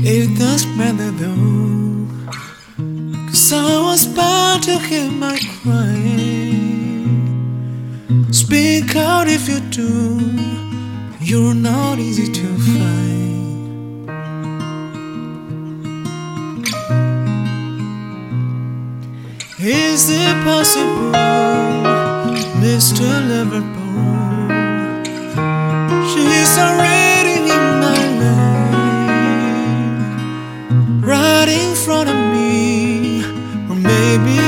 It doesn't matter though, cause I was bound to hear my cry. Speak out if you do, you're not easy to find. Is it possible, Mr. Liverpool? She's already front of me, or maybe.